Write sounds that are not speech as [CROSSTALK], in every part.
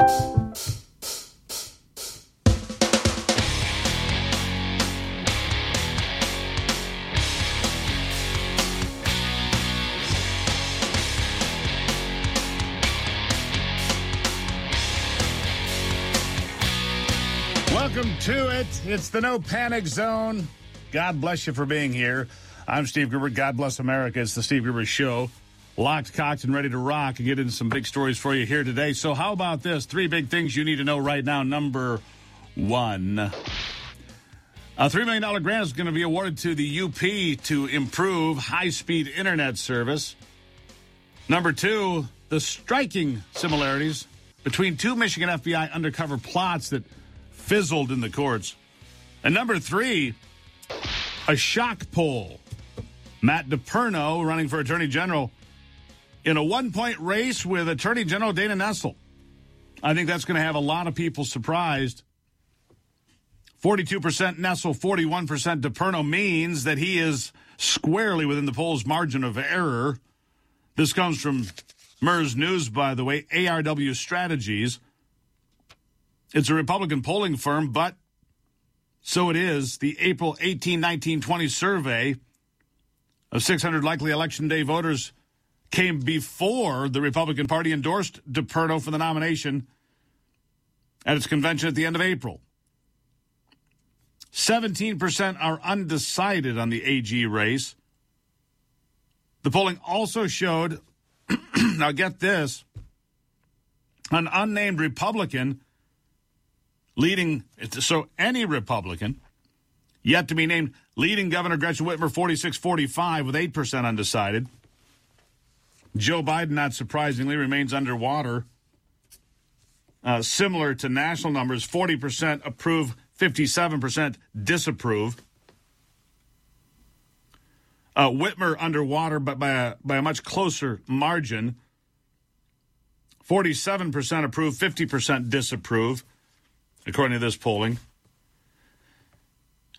Welcome to it. It's the No Panic Zone. God bless you for being here. I'm Steve Gruber. God bless America. It's the Steve Gruber Show. Locked, cocked, and ready to rock and get into some big stories for you here today. So, how about this? Three big things you need to know right now. Number one. A $3 million grant is going to be awarded to the UP to improve high speed internet service. Number two, the striking similarities between two Michigan FBI undercover plots that fizzled in the courts. And number three, a shock poll. Matt DePerno running for Attorney General in a one point race with Attorney General Dana Nessel. I think that's going to have a lot of people surprised. 42% Nessel, 41% DePerno means that he is squarely within the poll's margin of error. This comes from MIRS News, by the way, ARW Strategies. It's a Republican polling firm, but so it is. The April 18, 19, 20 survey of 600 likely election day voters came before the Republican Party endorsed DePerno for the nomination at its convention at the end of April. 17% are undecided on the AG race. The polling also showed, [CLEARS THROAT] now get this, an unnamed Republican leading, so any Republican, yet to be named, leading Governor Gretchen Whitmer 46 45 with 8% undecided. Joe Biden, not surprisingly, remains underwater. Uh, similar to national numbers 40% approve, 57% disapprove. Uh, Whitmer underwater, but by a, by a much closer margin. 47% approve, 50% disapprove according to this polling.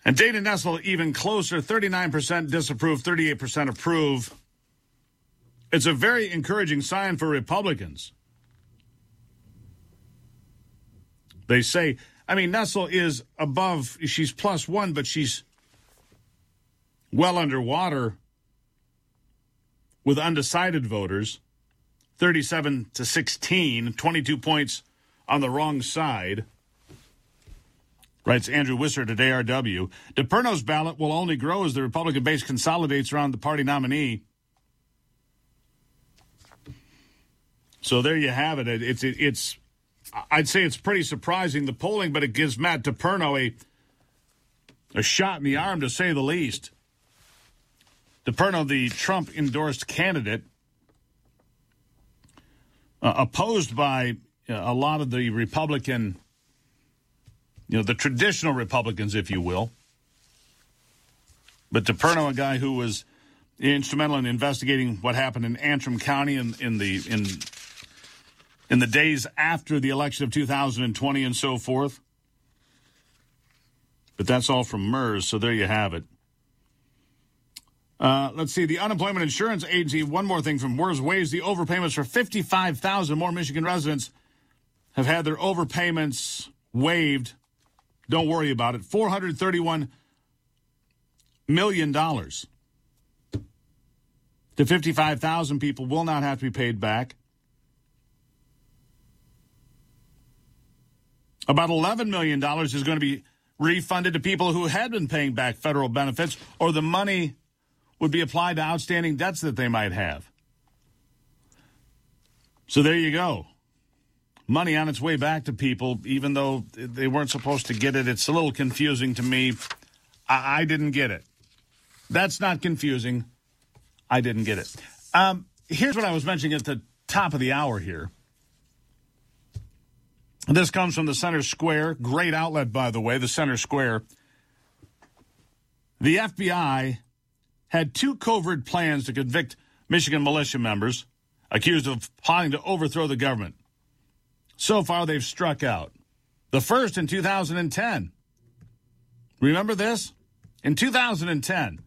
And Dana Nessel even closer, 39% disapprove, 38% approve. It's a very encouraging sign for Republicans. They say, I mean, Nessel is above, she's plus one, but she's well underwater with undecided voters 37 to 16, 22 points on the wrong side. Writes Andrew Wishart at ARW. DePerno's ballot will only grow as the Republican base consolidates around the party nominee. So there you have it. It's it, it's I'd say it's pretty surprising the polling, but it gives Matt DePerno a a shot in the arm to say the least. DePerno, the Trump endorsed candidate, uh, opposed by uh, a lot of the Republican you know, the traditional Republicans, if you will. But DePerno, a guy who was instrumental in investigating what happened in Antrim County in, in the in in the days after the election of 2020 and so forth. But that's all from MIRS, so there you have it. Uh, let's see. The Unemployment Insurance Agency, one more thing from MIRS, waives the overpayments for 55,000 more Michigan residents have had their overpayments waived don't worry about it. $431 million to 55,000 people will not have to be paid back. About $11 million is going to be refunded to people who had been paying back federal benefits, or the money would be applied to outstanding debts that they might have. So there you go money on its way back to people, even though they weren't supposed to get it. It's a little confusing to me. I, I didn't get it. That's not confusing. I didn't get it. Um, here's what I was mentioning at the top of the hour here. This comes from the Center Square. Great outlet, by the way, the Center Square. The FBI had two covert plans to convict Michigan militia members accused of plotting to overthrow the government. So far, they've struck out. The first in 2010. Remember this? In 2010,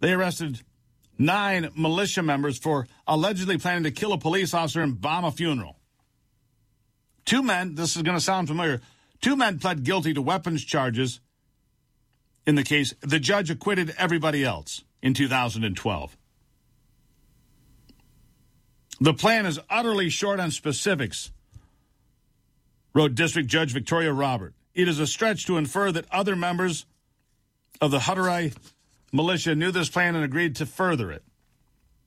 they arrested nine militia members for allegedly planning to kill a police officer and bomb a funeral. Two men, this is going to sound familiar, two men pled guilty to weapons charges in the case. The judge acquitted everybody else in 2012. The plan is utterly short on specifics, wrote District Judge Victoria Robert. It is a stretch to infer that other members of the Hutaree militia knew this plan and agreed to further it.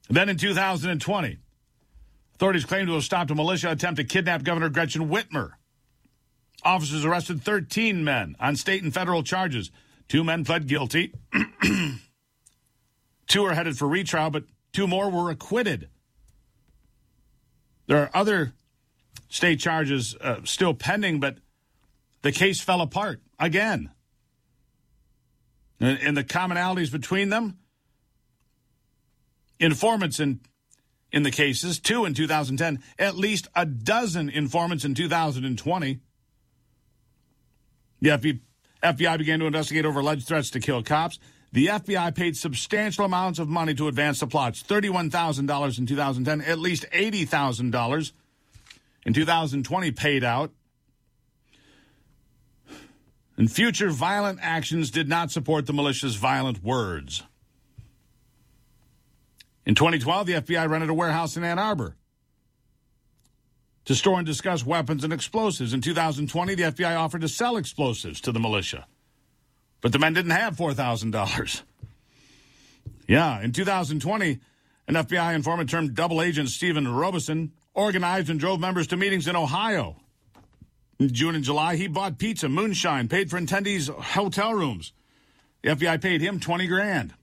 Then in 2020, authorities claim to have stopped a militia attempt to kidnap Governor Gretchen Whitmer. Officers arrested 13 men on state and federal charges. Two men pled guilty. [CLEARS THROAT] two are headed for retrial, but two more were acquitted. There are other state charges uh, still pending, but the case fell apart again. And, and the commonalities between them informants in in the cases, two in 2010, at least a dozen informants in 2020. The FBI, FBI began to investigate over alleged threats to kill cops. The FBI paid substantial amounts of money to advance the plots $31,000 in 2010, at least $80,000 in 2020 paid out. And future violent actions did not support the militia's violent words. In 2012, the FBI rented a warehouse in Ann Arbor to store and discuss weapons and explosives. In 2020, the FBI offered to sell explosives to the militia, but the men didn't have $4,000. Yeah, in 2020, an FBI informant termed double agent Stephen Robeson organized and drove members to meetings in Ohio. In June and July, he bought pizza, moonshine, paid for attendees' hotel rooms. The FBI paid him 20 grand.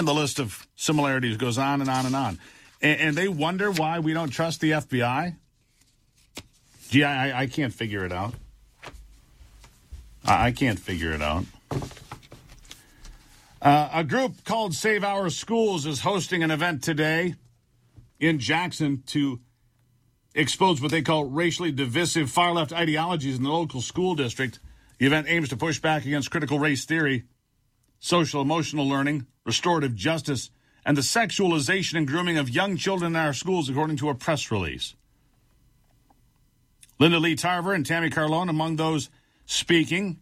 And the list of similarities goes on and on and on. And, and they wonder why we don't trust the FBI. Gee, I, I can't figure it out. I, can't figure it out. Uh, a group called Save Our Schools is hosting an event today in Jackson to expose what they call racially divisive far left ideologies in the local school district. The event aims to push back against critical race theory, social emotional learning, restorative justice, and the sexualization and grooming of young children in our schools, according to a press release. Linda Lee Tarver and Tammy Carlone among those speaking,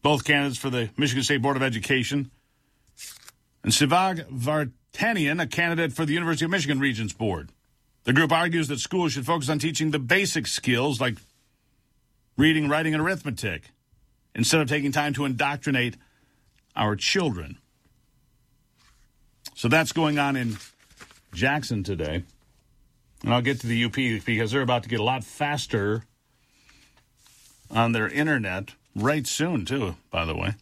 both candidates for the Michigan State Board of Education, and Sevag Vartanian, a candidate for the University of Michigan Regents Board. The group argues that schools should focus on teaching the basic skills like reading, writing, and arithmetic instead of taking time to indoctrinate our children. So that's going on in Jackson today. And I'll get to the UP because they're about to get a lot faster on their internet right soon, too, by the way.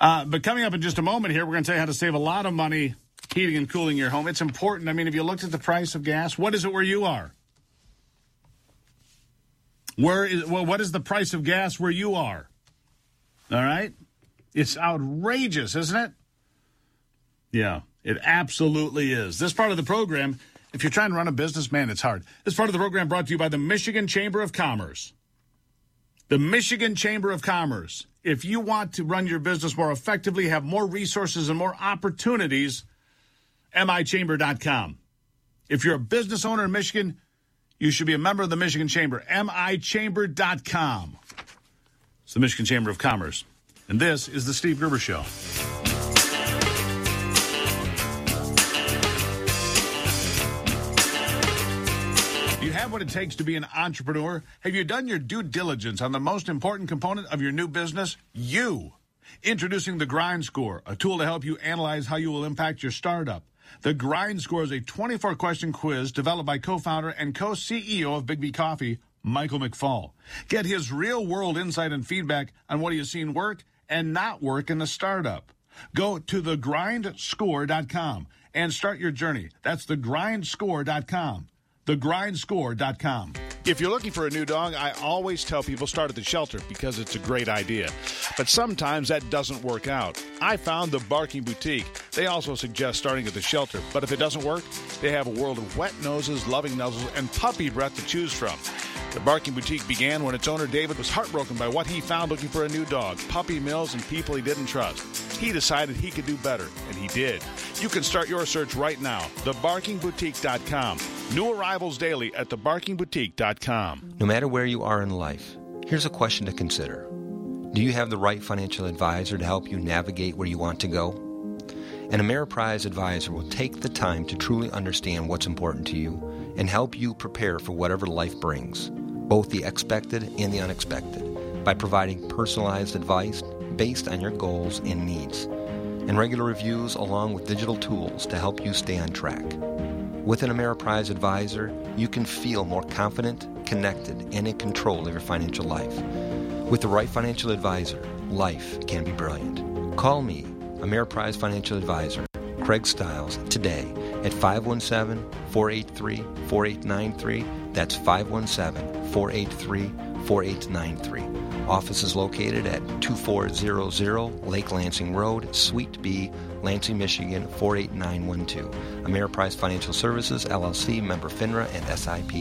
Uh, but coming up in just a moment here, we're going to tell you how to save a lot of money heating and cooling your home. It's important. I mean, if you looked at the price of gas, what is it where you are? Where is well, what is the price of gas where you are? All right? It's outrageous, isn't it? Yeah, it absolutely is. This part of the program, if you're trying to run a business, man, it's hard. This part of the program brought to you by the Michigan Chamber of Commerce. The Michigan Chamber of Commerce. If you want to run your business more effectively, have more resources and more opportunities, michamber.com. If you're a business owner in Michigan, you should be a member of the Michigan Chamber. michamber.com. It's the Michigan Chamber of Commerce. And this is The Steve Gruber Show. You have what it takes to be an entrepreneur? Have you done your due diligence on the most important component of your new business? You. Introducing the Grind Score, a tool to help you analyze how you will impact your startup. The Grind Score is a 24 question quiz developed by co founder and co CEO of Biggby Coffee, Michael McFall. Get his real world insight and feedback on what he has seen work and not work in the startup. Go to thegrindscore.com and start your journey. That's thegrindscore.com thegrindscore.com. If you're looking for a new dog, I always tell people start at the shelter because it's a great idea. But sometimes that doesn't work out. I found the Barking Boutique. They also suggest starting at the shelter, but if it doesn't work, they have a world of wet noses, loving nuzzles, and puppy breath to choose from. The Barking Boutique began when its owner David was heartbroken by what he found looking for a new dog, puppy mills, and people he didn't trust. He decided he could do better, and he did. You can start your search right now, thebarkingboutique.com. New arrivals daily at thebarkingboutique.com. No matter where you are in life, here's a question to consider. Do you have the right financial advisor to help you navigate where you want to go? An Ameriprise advisor will take the time to truly understand what's important to you and help you prepare for whatever life brings, both the expected and the unexpected, by providing personalized advice based on your goals and needs, and regular reviews along with digital tools to help you stay on track. With an Ameriprise advisor, you can feel more confident, connected, and in control of your financial life. With the right financial advisor, life can be brilliant. Call me, Ameriprise Financial Advisor, Craig Stiles, today at 517 483 4893. That's 517 483 4893. Office is located at 2400 Lake Lansing Road, Suite B, Lansing, Michigan 48912. Ameriprise Financial Services, LLC, member FINRA and SIPC.